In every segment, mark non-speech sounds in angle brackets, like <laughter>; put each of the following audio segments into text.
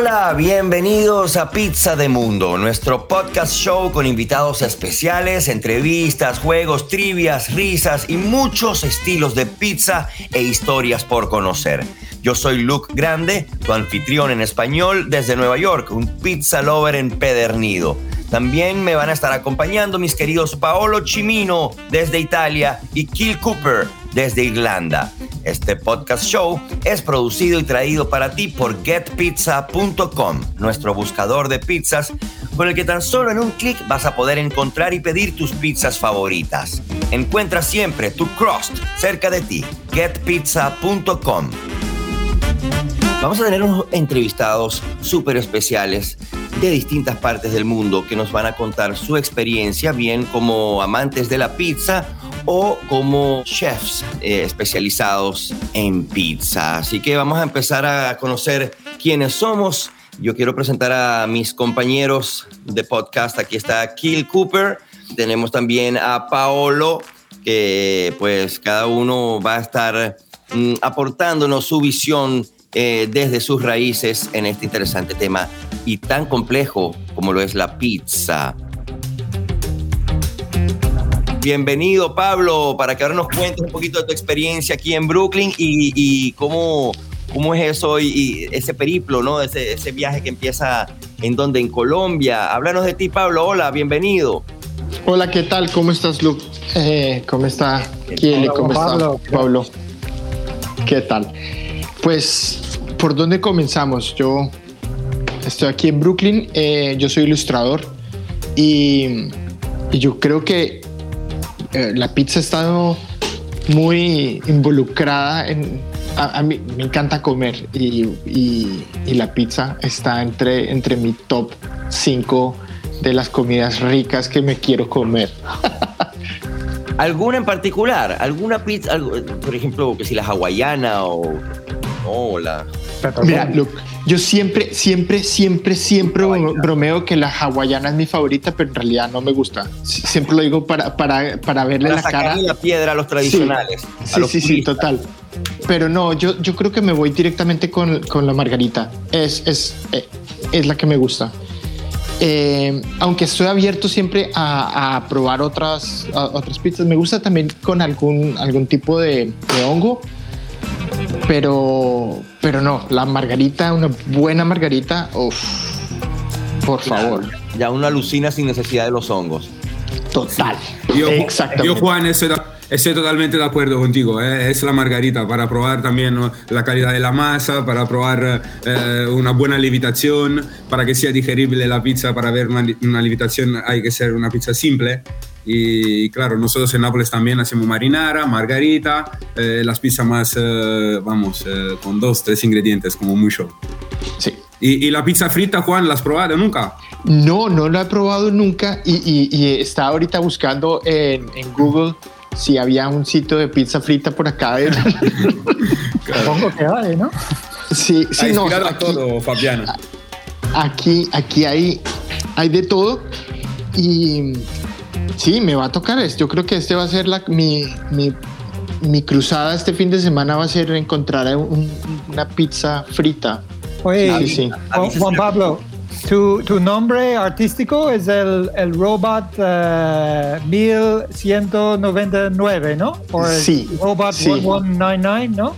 Hola, bienvenidos a Pizza de Mundo, nuestro podcast show con invitados especiales, entrevistas, juegos, trivias, risas y muchos estilos de pizza e historias por conocer. Yo soy Luke Grande, tu anfitrión en español desde Nueva York, un pizza lover empedernido. También me van a estar acompañando mis queridos Paolo Cimino desde Italia y Kill Cooper desde Irlanda. Este podcast show es producido y traído para ti por getpizza.com, nuestro buscador de pizzas, con el que tan solo en un clic vas a poder encontrar y pedir tus pizzas favoritas. Encuentra siempre tu crust cerca de ti. getpizza.com. Vamos a tener unos entrevistados súper especiales de distintas partes del mundo que nos van a contar su experiencia, bien como amantes de la pizza o como chefs eh, especializados en pizza. Así que vamos a empezar a conocer quiénes somos. Yo quiero presentar a mis compañeros de podcast. Aquí está Kill Cooper. Tenemos también a Paolo, que pues cada uno va a estar mm, aportándonos su visión eh, desde sus raíces en este interesante tema y tan complejo como lo es la pizza. Bienvenido, Pablo, para que ahora nos cuentes un poquito de tu experiencia aquí en Brooklyn y, cómo, cómo es eso y, ese periplo, ¿no? Ese, ese viaje que empieza en donde, en Colombia. Háblanos de ti, Pablo. Hola, bienvenido. Hola, ¿qué tal? ¿Cómo estás, Luke? Eh, ¿Cómo está Kieli? ¿Cómo está Pablo? ¿Qué tal? Pues, ¿por dónde comenzamos? Yo estoy aquí en Brooklyn, eh, yo soy ilustrador y, yo creo que eh, la pizza ha estado muy involucrada en... A, mí me encanta comer y, la pizza está entre, entre mi top 5 de las comidas ricas que me quiero comer. <laughs> ¿Alguna en particular? ¿Alguna pizza? por ejemplo, que si la hawaiana o Hola. Mira, yo siempre, siempre, siempre, siempre bromeo que la hawaiana es mi favorita, pero en realidad no me gusta. Siempre lo digo para, para, para verle la cara. la piedra a los tradicionales. Sí, sí, sí, total. Pero no, yo, yo creo que me voy directamente con, con la margarita. Es, es, eh, es la que me gusta. Eh, aunque estoy abierto siempre a, a probar otras, otras pizzas, me gusta también con algún, algún tipo de, de hongo pero, pero no, la margarita, una buena margarita, uff, por favor. Ya uno alucina sin necesidad de los hongos. Total. Yo, Yo, Juan, estoy, totalmente de acuerdo contigo. ¿eh? Es la margarita para probar también la calidad de la masa, para probar eh, una buena levitación, para que sea digerible la pizza. Para ver una, una levitación hay que ser una pizza simple. Y claro, nosotros en Nápoles también hacemos marinara, margarita, eh, las pizzas más, eh, vamos, eh, con dos, tres ingredientes como mucho. Sí. ¿Y, la pizza frita, Juan, la has probado nunca? No, no la he probado nunca y, y, y estaba ahorita buscando en, en, Google si había un sitio de pizza frita por acá. <laughs> <laughs> Supongo que vale, ¿no? Sí, sí, no. Aquí, todo, Fabiano. Aquí, aquí hay, hay de todo y Sí, me va a tocar. Yo creo que este va a ser la, mi, mi, mi cruzada este fin de semana va a ser encontrar una pizza frita. Oye, sí, Juan Pablo, tu, tu, nombre artístico es el, el Robot 1199, eh, ¿no? O el sí. Robot 1199, ¿no?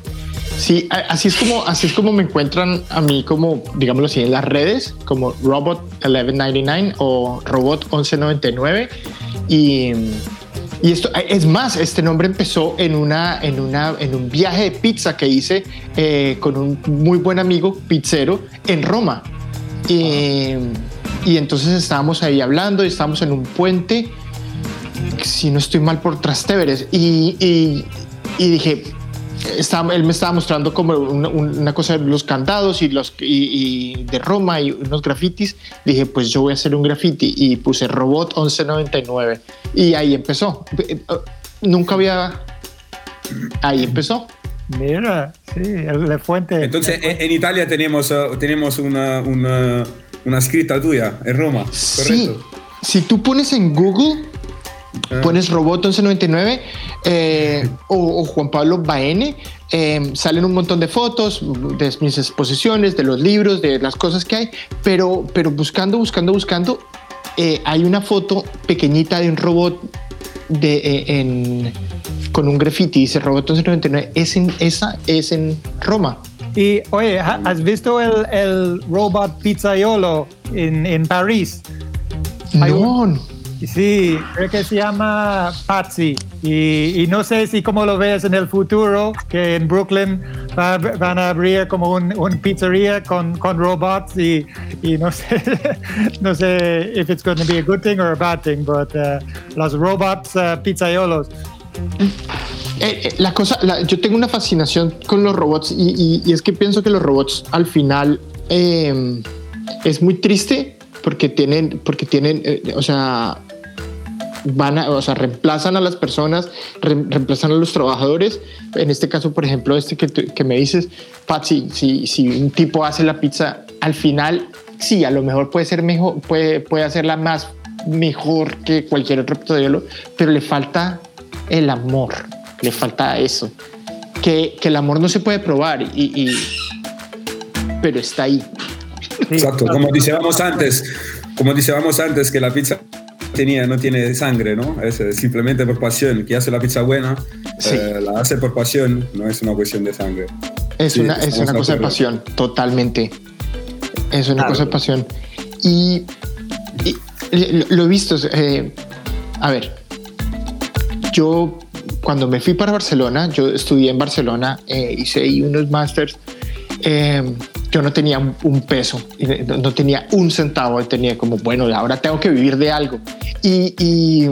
Sí, así es como así es como me encuentran a mí como digámoslo así en las redes como Robot 1199 o Robot 1199 y, y esto es más, este nombre empezó en, una, en, una, en un viaje de pizza que hice eh, con un muy buen amigo pizzero en Roma. Y, y entonces estábamos ahí hablando y estábamos en un puente, si no estoy mal, por Trasteveres. Y, y dije, él me estaba mostrando como una, cosa de los candados y, los, y, de Roma y unos grafitis. Dije, pues yo voy a hacer un grafiti y puse Robot 1199 y ahí empezó. Nunca había... Ahí empezó. Mira, sí, el fuente. Entonces, en, Italia tenemos, uh, tenemos una, una, una, escrita tuya en Roma. Sí, si tú pones en Google. Pones Robot 1199 eh, o, Juan Pablo Baene, eh, salen un montón de fotos de mis exposiciones, de los libros, de las cosas que hay, pero, pero buscando, buscando, buscando, eh, hay una foto pequeñita de un robot de, en, con un graffiti, dice Robot 1199, es en, esa es en Roma. Y oye, ¿has visto el, el robot pizzaiolo en, en París? No. Sí, creo que se llama Patsy. Y, no sé si como lo ves en el futuro, que en Brooklyn van a abrir como un, pizzería con, robots y, no sé, <laughs> no sé if it's going to be a good thing or a bad thing, but uh, los robots uh, pizzaiolos. Eh, eh, yo tengo una fascinación con los robots y, es que pienso que los robots al final eh, es muy triste porque tienen, porque tienen, o sea, van a, o sea, reemplazan a las personas, reemplazan a los trabajadores. En este caso, por ejemplo, este que, que me dices, Pat, si, si, un tipo hace la pizza, al final, sí, a lo mejor puede ser mejor, puede, puede hacerla más mejor que cualquier otro hielo, pero le falta el amor, le falta eso. Que, que el amor no se puede probar, y, pero está ahí. Exacto, como decíamos antes, como decíamos antes, que la pizza tenía, no tiene sangre, ¿no? Es simplemente por pasión. Que hace la pizza buena, eh, la hace por pasión, no es una cuestión de sangre. Es una, es una cosa de pasión, totalmente. Es una cosa de pasión. Y, lo he visto, eh, a ver, yo cuando me fui para Barcelona, yo estudié en Barcelona, eh, hice ahí unos másters yo no tenía un peso, no tenía un centavo, tenía como, bueno, ahora tengo que vivir de algo. Y, y,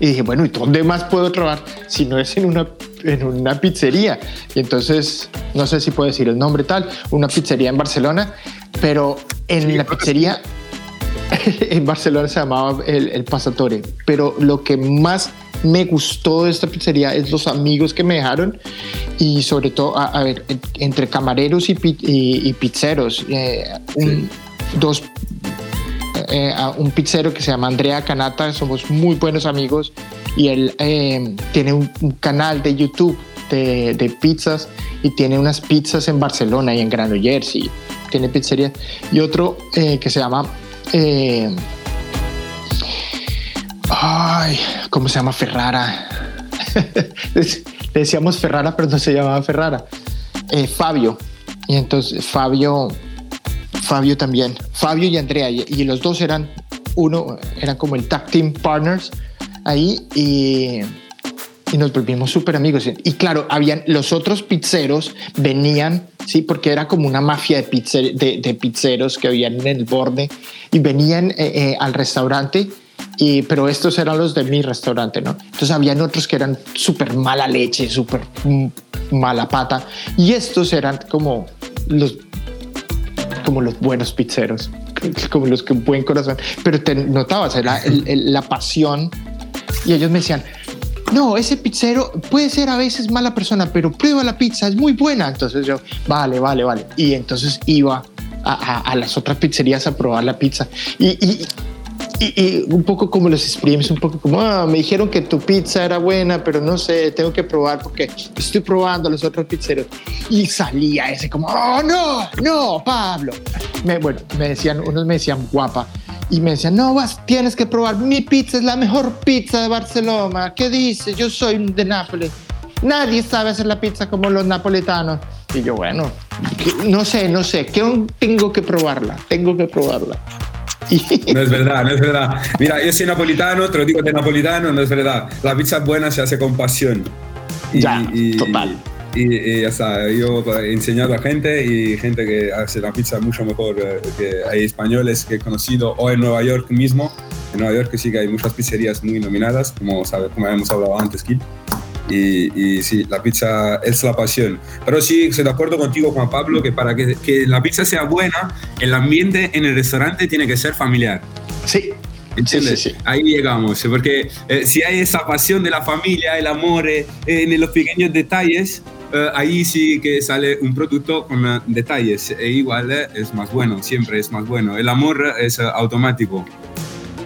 dije, bueno, ¿y dónde más puedo trabajar si no es en una, en una pizzería? Y entonces, no sé si puedo decir el nombre tal, una pizzería en Barcelona, pero en la pizzería <laughs> en Barcelona se llamaba el, el Pasatore, pero lo que más me gustó de esta pizzería es los amigos que me dejaron y sobre todo, a, ver, entre camareros y, y, pizzeros, eh, un, dos, eh, un pizzero que se llama Andrea Canata, somos muy buenos amigos y él eh, tiene un, canal de YouTube de, de, pizzas y tiene unas pizzas en Barcelona y en Granollers y tiene pizzería. Y otro que se llama Ay, ¿cómo se llama Ferrara? <laughs> decíamos Ferrara, pero no se llamaba Ferrara. Eh, Fabio. Y entonces Fabio, Fabio también. Fabio y Andrea. Y, los dos eran uno, eran como el tag team partners ahí y, y nos volvimos súper amigos. Y claro, habían los otros pizzeros venían, sí, porque era como una mafia de, de, pizzeros que habían en el borde y venían eh, eh, al restaurante pero estos eran los de mi restaurante, ¿no? Entonces habían otros que eran súper mala leche, súper mala pata, y estos eran como los, como los buenos pizzeros, <laughs> como los que buen corazón, pero te notabas, era la pasión, y ellos me decían, no, ese pizzero puede ser a veces mala persona, pero prueba la pizza, es muy buena. Entonces yo, vale, vale, vale. Y entonces iba a, las otras pizzerías a probar la pizza. y, y, un poco como los exprimes, un poco como, ah, me dijeron que tu pizza era buena, pero no sé, tengo que probar porque estoy probando los otros pizzeros. Y salía ese como, oh, no, no, Pablo. Me, bueno, me decían, unos me decían guapa y me decían, no, vas, tienes que probar, mi pizza es la mejor pizza de Barcelona. ¿Qué dices? Yo soy de Nápoles. Nadie sabe hacer la pizza como los napolitanos. Y yo, bueno, no sé, no sé, ¿qué tengo que probarla, tengo que probarla. <laughs> No es verdad, no es verdad. Mira, yo soy napolitano, te lo digo de napolitano, no es verdad. La pizza buena se hace con pasión. Y, ya, total. Y, ya está, yo he enseñado a gente y gente que hace la pizza mucho mejor eh, que hay españoles que he conocido o en Nueva York mismo. En Nueva York sí que hay muchas pizzerías muy nominadas, como, sabe, como habíamos hablado antes, Kit. Y, sí, la pizza es la pasión. Pero sí, estoy de acuerdo contigo, Juan Pablo, que para que, que la pizza sea buena, el ambiente en el restaurante tiene que ser familiar. Sí, ¿Entiendes? Sí, sí, Ahí llegamos, porque eh, si hay esa pasión de la familia, el amor eh, en los pequeños detalles, eh, ahí sí que sale un producto con detalles. E igual es más bueno, siempre es más bueno. El amor es automático.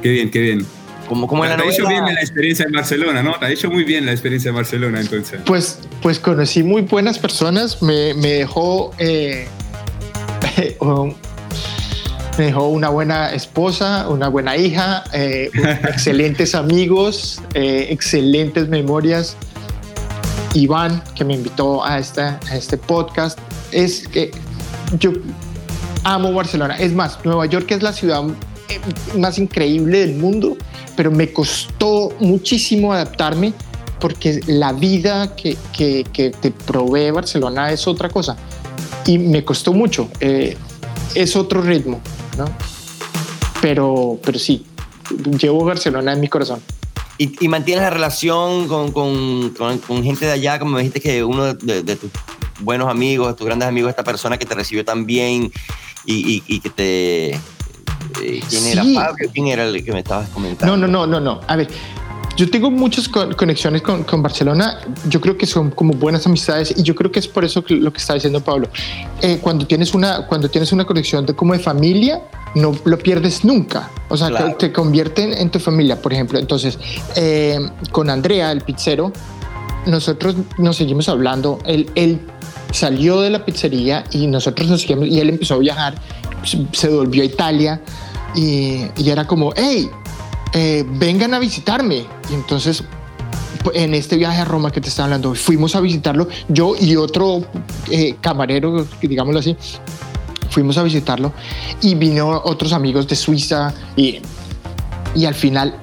Qué bien, qué bien. Como, como en la Te ha novela. hecho bien la experiencia en Barcelona, ¿no? Te ha hecho muy bien la experiencia en Barcelona, entonces. Pues, pues conocí muy buenas personas, me, me dejó eh, <laughs> me dejó una buena esposa, una buena hija, eh, <laughs> excelentes amigos, eh, excelentes memorias. Iván, que me invitó a, esta, a este podcast, es que yo amo Barcelona. Es más, Nueva York es la ciudad eh, más increíble del mundo, pero me costó muchísimo adaptarme porque la vida que, que- te provee Barcelona es otra cosa. Y me costó mucho. eh, es otro ritmo, ¿no? Pero, pero sí, llevo Barcelona en mi corazón. ¿Y, y mantienes la relación con, con- con- gente de allá? Como me dijiste que uno de, tus buenos amigos, de tus grandes amigos, esta persona que te recibió tan bien y que te... eh, ¿Quién era. Fabio? ¿Quién era el que me estabas comentando? No, no, no, no, no. A ver, yo tengo muchas co- conexiones con, con Barcelona. Yo creo que son como buenas amistades y yo creo que es por eso que lo que está diciendo Pablo. Eh, cuando tienes una cuando tienes una conexión de, como de familia, no lo pierdes nunca. O sea, Claro. que te convierten en tu familia, por ejemplo. Entonces, eh, con Andrea, el pizzero, nosotros nos seguimos hablando. Él, él salió de la pizzería y nosotros nos seguimos y él empezó a viajar, se- volvió a Italia y, era como, hey, eh, vengan a visitarme. Y entonces, pu- en este viaje a Roma que te estaba hablando, fuimos a visitarlo, yo y otro eh, camarero, digámoslo así, fuimos a visitarlo y vino otros amigos de Suiza y, y al final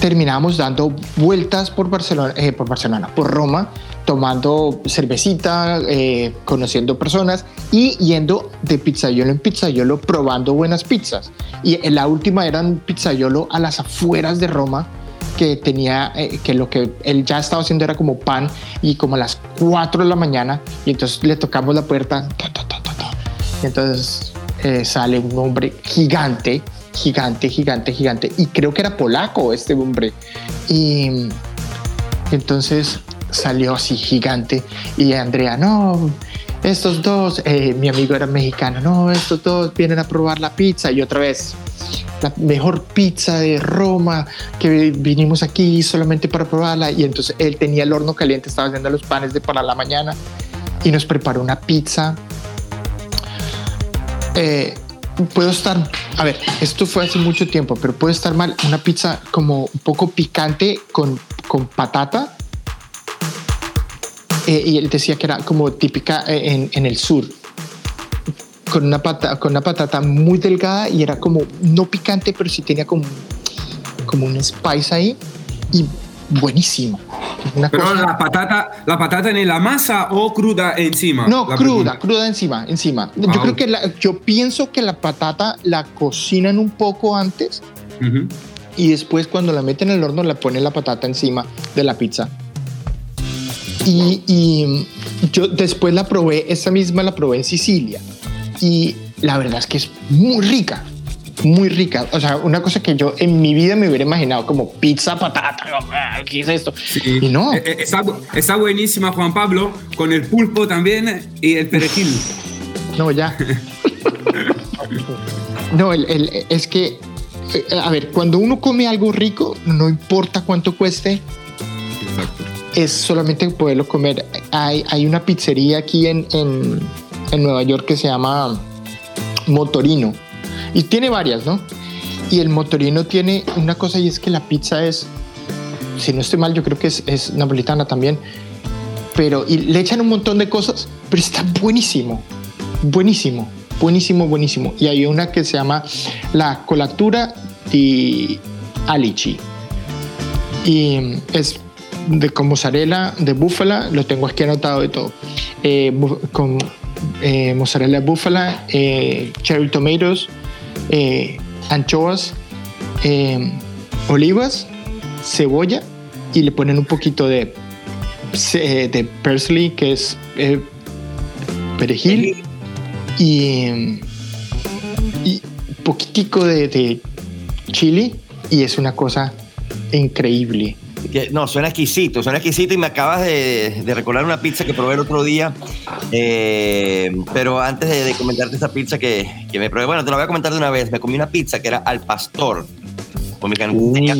terminamos dando vueltas por Barcelona, eh, por Barcelona, por Roma, tomando cervecita, eh, conociendo personas y yendo de pizzaiolo en pizzaiolo probando buenas pizzas. Y en la última era un pizzaiolo a las afueras de Roma que tenía, eh, que lo que él ya estaba haciendo era como pan y como a las 4 de la mañana y entonces le tocamos la puerta ta, ta, ta, ta, ta. y entonces eh, sale un hombre gigante, gigante, gigante, gigante y creo que era polaco este hombre y entonces salió así gigante y Andrea, no, estos dos, eh, mi amigo era mexicano, no, estos dos vienen a probar la pizza y otra vez la mejor pizza de Roma que vinimos aquí solamente para probarla y entonces él tenía el horno caliente, estaba haciendo los panes de para la mañana y nos preparó una pizza. Eh, puedo estar, a ver, esto fue hace mucho tiempo, pero puede estar mal una pizza como un poco picante con, con patata. Eh, y él decía que era como típica eh, en, en el sur, con una, pata, con una patata muy delgada y era como no picante, pero sí tenía como, como un spice ahí y buenísimo. Una Pero cosa- la patata, la patata en la masa o cruda encima. no, cruda, pregunta. cruda encima, encima. Yo Ah, creo que la- yo pienso que la patata la cocinan un poco antes Ujú. y después cuando la meten en el horno la ponen la patata encima de la pizza. Y, y yo después la probé, esa misma la probé en Sicilia y la verdad es que es muy rica, muy rica. O sea, una cosa que yo en mi vida me hubiera imaginado como pizza patata. ah, ¿Qué es esto? Sí. Y no. Eh, eh, Está, está buenísima, Juan Pablo, con el pulpo también y el perejil. No, ya. <laughs> No, el- el- es que, eh, a ver, cuando uno come algo rico, no importa cuánto cueste, Exacto. Es solamente poderlo comer. Hay, hay una pizzería aquí en, en, Nueva York que se llama Motorino y tiene varias, ¿no? Y el Motorino tiene una cosa y es que la pizza es, si no estoy mal, yo creo que es, es napolitana también, pero y le echan un montón de cosas, pero está buenísimo, buenísimo, buenísimo, buenísimo. Y hay una que se llama la colatura di alici y es con mozzarella de búfala, lo tengo aquí anotado de todo, Eh, con eh, mozzarella de búfala, eh, cherry tomatoes, anchoas, olivas, cebolla y le ponen un poquito de, de parsley, que es perejil, y, y poquitico de, de chili y es una cosa increíble. Que- No, suena exquisito, suena exquisito y me acabas de, de recordar una pizza que probé el otro día. Eh, pero antes de, de comentarte esta pizza que, que me probé, bueno, te la voy a comentar de una vez. Me comí una pizza que era al pastor. Pues me uh, tenía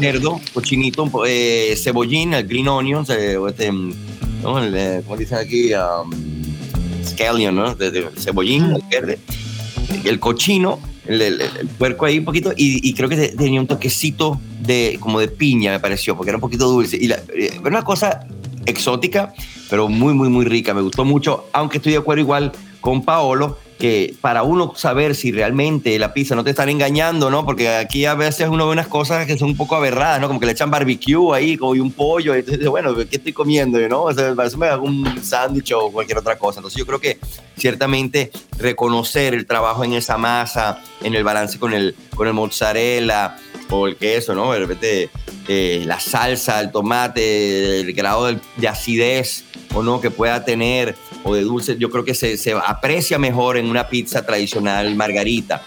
cerdo, cochinito, eh, cebollín, el green onions, eh, este, ¿no? El, eh, ¿cómo dicen aquí? Um, scallion, ¿no? De, cebollín, el verde. El cochino, el, el, puerco ahí un poquito, y, creo que tenía un toquecito de, como de piña, me pareció, porque era un poquito dulce. Y la, era una cosa exótica, pero muy, muy, muy rica. Me gustó mucho, aunque estoy de acuerdo igual con Paolo que para uno saber si realmente la pizza no te están engañando, ¿no? Porque aquí a veces uno ve unas cosas que son un poco aberradas, ¿no? Como que le echan barbecue ahí, como y un pollo, y entonces, bueno, ¿qué estoy comiendo? ¿no? O sea, me hago un sándwich o cualquier otra cosa. Entonces yo creo que ciertamente reconocer el trabajo en esa masa, en el balance con el, con el mozzarella o el queso, ¿no? De repente eh, la salsa, el tomate, el grado de acidez o no que pueda tener o de dulce, yo creo que se, se aprecia mejor en una pizza tradicional margarita.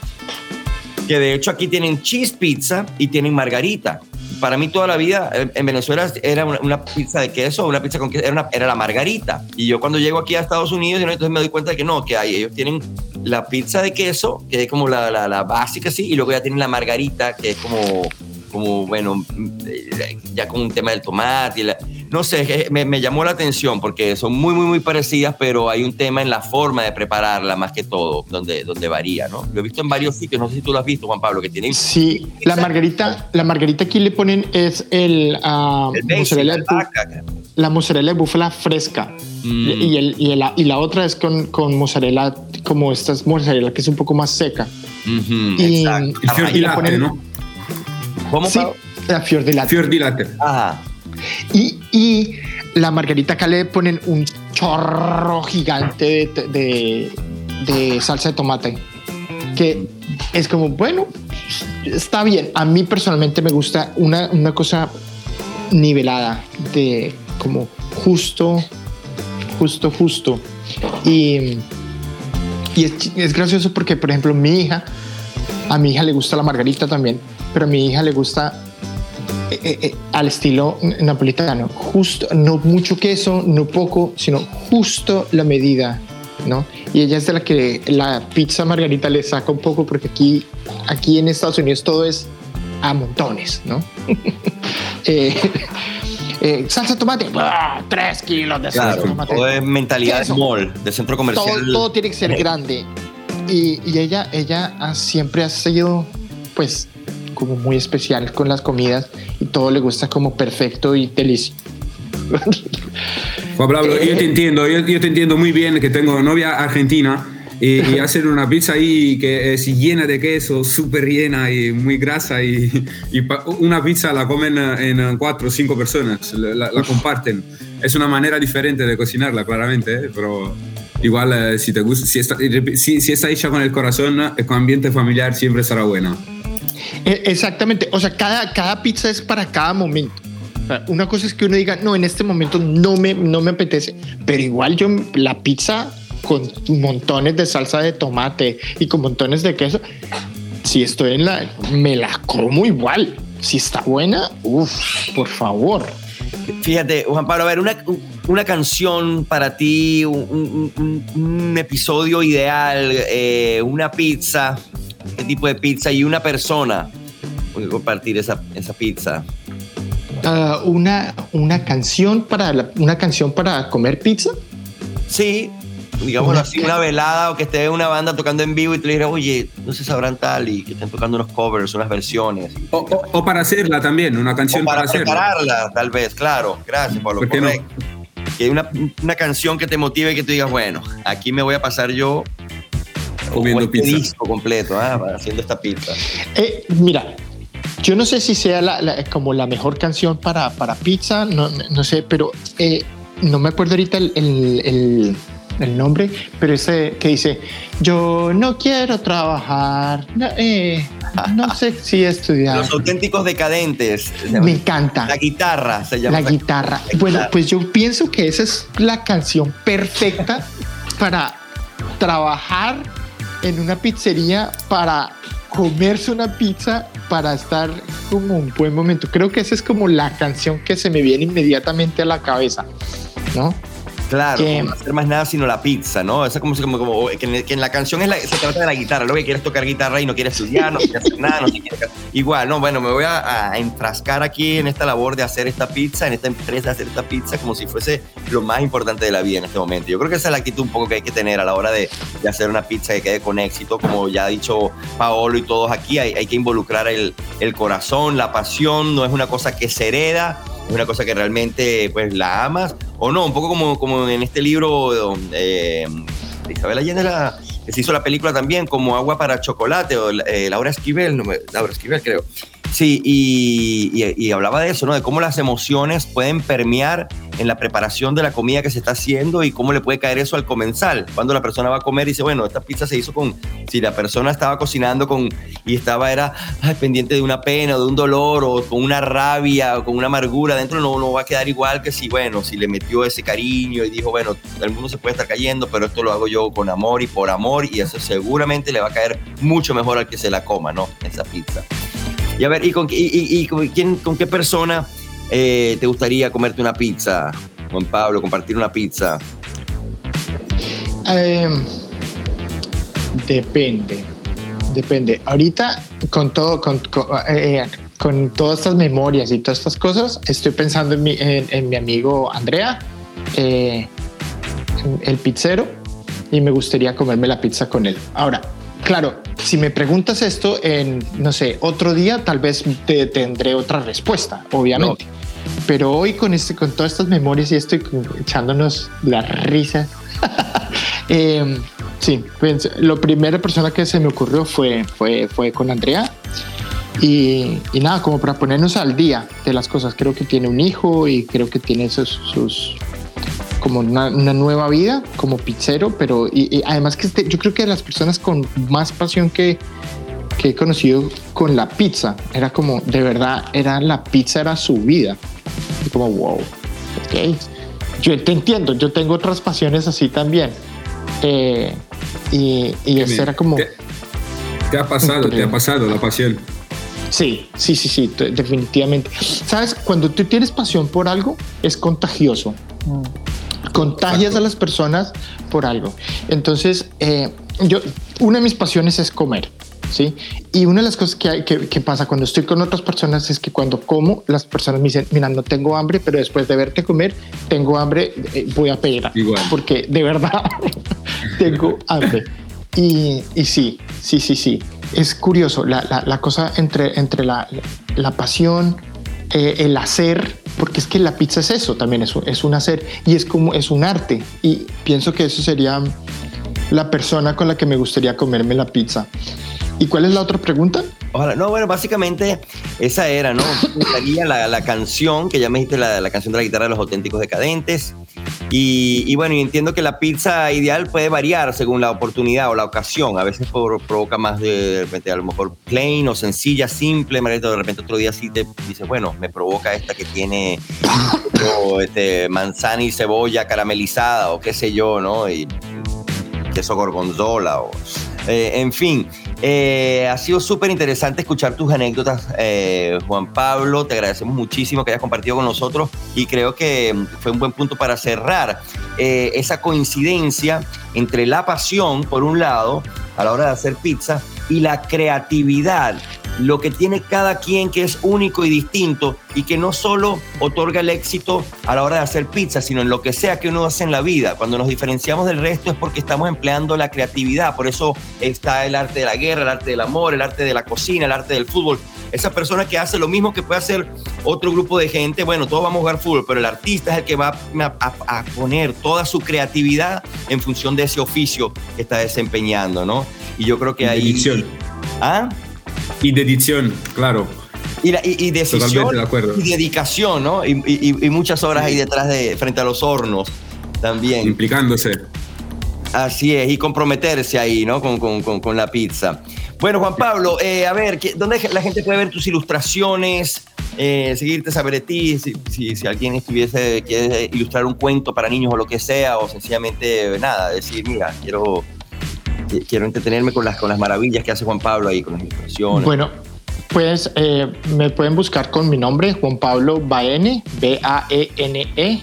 Que de hecho aquí tienen cheese pizza y tienen margarita. Para mí toda la vida en Venezuela era una, pizza de queso, una pizza con queso, era, la margarita. Y yo cuando llego aquí a Estados Unidos, entonces me doy cuenta de que no, que hay, ellos tienen la pizza de queso, que es como la, la, la básica, sí, y luego ya tienen la margarita, que es como como, bueno, ya con un tema del tomate. Y la, no sé, me, me, llamó la atención porque son muy, muy, muy parecidas, pero hay un tema en la forma de prepararla más que todo, donde, donde varía, ¿no? Lo he visto en varios sitios, no sé si tú lo has visto, Juan Pablo, que tienen... Sí, la margarita, la margarita aquí le ponen es el... Uh, el mozzarella la mozzarella de búfala fresca. Mm. Y, el, y, el, y, la otra es con, con mozzarella, como esta mozzarella que es un poco más seca. y, y, la ponen, ¿no? ¿Cómo? Sí, la fior de latte. Fior di latte. Ajá. Y, y, la margarita acá le ponen un chorro gigante de, de, salsa de tomate. Que es como, bueno, está bien. A mí personalmente me gusta una, una cosa nivelada, de como justo, justo, justo. Y, y es, es, gracioso porque, por ejemplo, mi hija, a mi hija le gusta la margarita también pero a mi hija le gusta eh, eh, eh, al estilo napolitano, justo, no mucho queso, no poco, sino justo la medida, ¿no? Y ella es de la que la pizza margarita le saca un poco porque aquí, aquí en Estados Unidos todo es a montones, ¿no? <laughs> salsa de tomate, tres kilos de salsa de tomate. Todo es mentalidad de mall, de centro comercial. Todo, tiene que ser grande. Y, y, ella, ella siempre ha sido, pues, como muy especial con las comidas y todo le gusta como perfecto y delicioso. <laughs> Juan Pablo, yo te entiendo, yo, te entiendo muy bien que tengo novia argentina y, y <laughs> hacer una pizza ahí que es llena de queso, súper llena y muy grasa y, y, una pizza la comen en cuatro o cinco personas, la, comparten. Es una manera diferente de cocinarla, claramente, ¿eh? pero igual eh, si te gusta, si está, si, si está hecha con el corazón, con ambiente familiar siempre será buena. E, exactamente, o sea, cada, cada pizza es para cada momento. Una cosa es que uno diga, no, en este momento no me, no me apetece, pero igual yo la pizza con montones de salsa de tomate y con montones de queso, si estoy en la, me la como igual. Si está buena, uff, por favor. Fíjate, Juan Pablo, a ver, una, una canción para ti, un, episodio ideal, eh, una pizza, qué tipo de pizza y una persona puede compartir esa, esa pizza. Uh, una, una canción para una canción para comer pizza. Sí, digamos así, una velada o que esté una banda tocando en vivo y te diga, oye, no se sabrán tal y que estén tocando unos covers, unas versiones. O, para hacerla también, una canción para, para prepararla, tal vez, claro. Gracias por lo correcto. Que hay una, una canción que te motive y que tú digas, bueno, aquí me voy a pasar yo comiendo este pizza. disco completo, ah, haciendo esta pizza. Eh, mira, yo no sé si sea la, como la mejor canción para, para pizza, no, no sé, pero eh, no me acuerdo ahorita el, el, el, nombre, pero ese que dice, yo no quiero trabajar, no, eh, no sé si estudiar. Los auténticos decadentes. Me encanta. La guitarra se llama. La, guitarra. Bueno, pues yo pienso que esa es la canción perfecta para trabajar en una pizzería para comerse una pizza para estar como un buen momento. Creo que esa es como la canción que se me viene inmediatamente a la cabeza, ¿no? Claro, no hacer más nada sino la pizza, ¿no? Esa como, como, como que, en, la canción es la, se trata de la guitarra, lo que quieres tocar guitarra y no quieres estudiar, no quieres hacer nada, no quieres... Igual, no, bueno, me voy a, enfrascar aquí en esta labor de hacer esta pizza, en esta empresa de hacer esta pizza como si fuese lo más importante de la vida en este momento. Yo creo que esa es la actitud un poco que hay que tener a la hora de, de hacer una pizza que quede con éxito, como ya ha dicho Paolo y todos aquí, hay, hay que involucrar el, el corazón, la pasión, no es una cosa que se hereda, es una cosa que realmente pues la amas o no, un poco como, como en este libro eh, de Isabel Allende, la, se hizo la película también, como Agua para Chocolate, o eh, Laura Esquivel, no Laura Esquivel creo, Sí, y, hablaba de eso, ¿no? De cómo las emociones pueden permear en la preparación de la comida que se está haciendo y cómo le puede caer eso al comensal. Cuando la persona va a comer y dice, bueno, esta pizza se hizo con, si la persona estaba cocinando con y estaba, era pendiente de una pena o de un dolor o con una rabia o con una amargura dentro, no, no va a quedar igual que si, bueno, si le metió ese cariño y dijo, bueno, el mundo se puede estar cayendo, pero esto lo hago yo con amor y por amor y eso seguramente le va a caer mucho mejor al que se la coma, ¿no? Esa pizza. Y a ver, ¿y con, y, con, quién, con qué persona eh, te gustaría comerte una pizza, Juan Pablo, compartir una pizza? Em, depende, depende. Ahorita, con todo, con, eh, con, todas estas memorias y todas estas cosas, estoy pensando en mi, en, mi amigo Andrea, eh, el pizzero, y me gustaría comerme la pizza con él. Ahora, Claro, si me preguntas esto en, no sé, otro día, tal vez te tendré otra respuesta, obviamente. Pero hoy con, este, con todas estas memorias y estoy echándonos la risa. <laughs> eh, sí, pues, primera persona que se me ocurrió fue, fue, fue con Andrea. Y, y, nada, como para ponernos al día de las cosas. Creo que tiene un hijo y creo que tiene sus, sus como una, nueva vida como pizzero, pero y, además que este, yo creo que las personas con más pasión que, que he conocido con la pizza, era como, de verdad, era la pizza era su vida. Como, wow, ok. Yo te entiendo, yo tengo otras pasiones así también. Eh, y, y eso era como... ¿Te, ha pasado, te ha pasado la pasión. Sí, sí, sí, sí, definitivamente. Sabes, cuando tú tienes pasión por algo, es contagioso. Mm contagias a las personas por algo. Entonces, eh, yo, una de mis pasiones es comer. ¿Sí? Y una de las cosas que, que, pasa cuando estoy con otras personas es que cuando como, las personas me dicen, mira, no tengo hambre, pero después de verte comer, tengo hambre, eh, voy a pedir. Igual. Porque de verdad <laughs> tengo hambre. Y, y, sí, sí, sí, sí. Es curioso la, la, cosa entre, entre la, la pasión, eh, el hacer porque es que la pizza es eso, también es, es un hacer y es como es un arte y pienso que eso sería la persona con la que me gustaría comerme la pizza. ¿Y cuál es la otra pregunta? Ojalá. No, bueno, básicamente esa era, ¿no? la, la canción, que ya me dijiste la, la, canción de la guitarra de los auténticos decadentes. Y, y, bueno, entiendo que la pizza ideal puede variar según la oportunidad o la ocasión. A veces provoca más de, repente, a lo mejor plain o sencilla, simple. De repente otro día sí te dice, bueno, me provoca esta que tiene este, manzana y cebolla caramelizada o qué sé yo, ¿no? Y queso gorgonzola o... Eh, en fin, eh, ha sido súper interesante escuchar tus anécdotas, eh, Juan Pablo. Te agradecemos muchísimo que hayas compartido con nosotros y creo que fue un buen punto para cerrar eh, esa coincidencia entre la pasión, por un lado, a la hora de hacer pizza, y la creatividad lo que tiene cada quien que es único y distinto y que no solo otorga el éxito a la hora de hacer pizza, sino en lo que sea que uno hace en la vida. Cuando nos diferenciamos del resto es porque estamos empleando la creatividad. Por eso está el arte de la guerra, el arte del amor, el arte de la cocina, el arte del fútbol. Esa persona que hace lo mismo que puede hacer otro grupo de gente, bueno, todos vamos a jugar fútbol, pero el artista es el que va a, poner toda su creatividad en función de ese oficio que está desempeñando, ¿no? Y yo creo que ahí... ¿Ah? Y dedicación, claro. Y, y, decisión, de acuerdo. y dedicación, ¿no? Y, muchas horas ahí detrás de, frente a los hornos también. Implicándose. Así es, y comprometerse ahí, ¿no? Con, con, con, la pizza. Bueno, Juan Pablo, eh, a ver, ¿dónde la gente puede ver tus ilustraciones? Eh, seguirte, saber de ti, si, si, si, alguien estuviese, quiere ilustrar un cuento para niños o lo que sea, o sencillamente nada, decir, mira, quiero quiero entretenerme con las, con las maravillas que hace Juan Pablo ahí, con las ilustraciones. Bueno, pues eh, me pueden buscar con mi nombre, Juan Pablo Baene, B-A-E-N-E,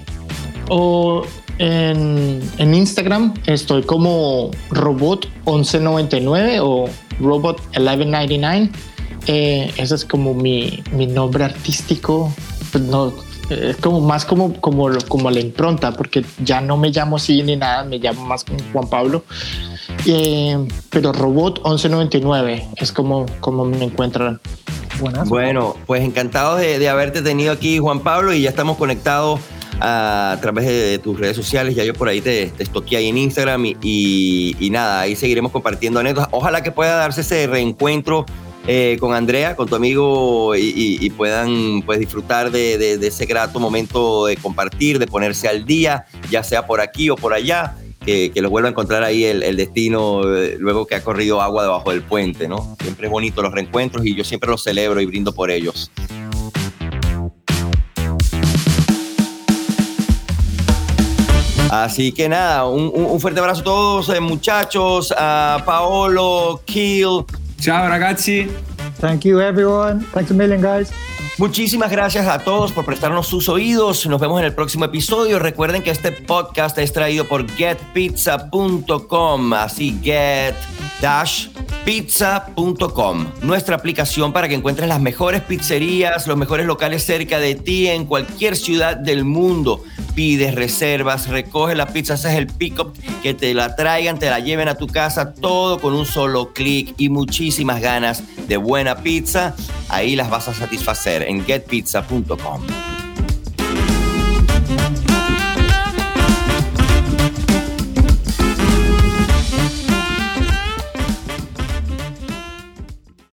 o En, en Instagram estoy como Robot1199 o Robot1199. Eh, ese es como mi, mi nombre artístico. Pues no, es como más como, como, como la impronta, porque ya no me llamo así ni nada, me llamo más como Juan Pablo. Eh, pero Robot 1199 es como, como me encuentran. Bueno, pues encantado de, de, haberte tenido aquí, Juan Pablo, y ya estamos conectados a, través de, tus redes sociales. Ya yo por ahí te, te estoqué ahí en Instagram y, y, nada, ahí seguiremos compartiendo anécdotas. Ojalá que pueda darse ese reencuentro eh, con Andrea, con tu amigo y, puedan pues disfrutar de, de, ese grato momento de compartir, de ponerse al día, ya sea por aquí o por allá que, los vuelva a encontrar ahí el, destino eh, luego que ha corrido agua debajo del puente, ¿no? Siempre es bonito los reencuentros y yo siempre los celebro y brindo por ellos. Así que nada, un, fuerte abrazo a todos, eh, muchachos, a Paolo, Kill. Chao, ragazzi. Thank you, everyone. Thanks a million, guys. Muchísimas gracias a todos por prestarnos sus oídos. Nos vemos en el próximo episodio. Recuerden que este podcast es traído por getpizza.com, así get-pizza.com, nuestra aplicación para que encuentres las mejores pizzerías, los mejores locales cerca de ti en cualquier ciudad del mundo. Pides reservas, recoge la pizza, haces el pick-up, que te la traigan, te la lleven a tu casa, todo con un solo clic y muchísimas ganas de buena pizza. Ahí las vas a satisfacer en getpizza.com.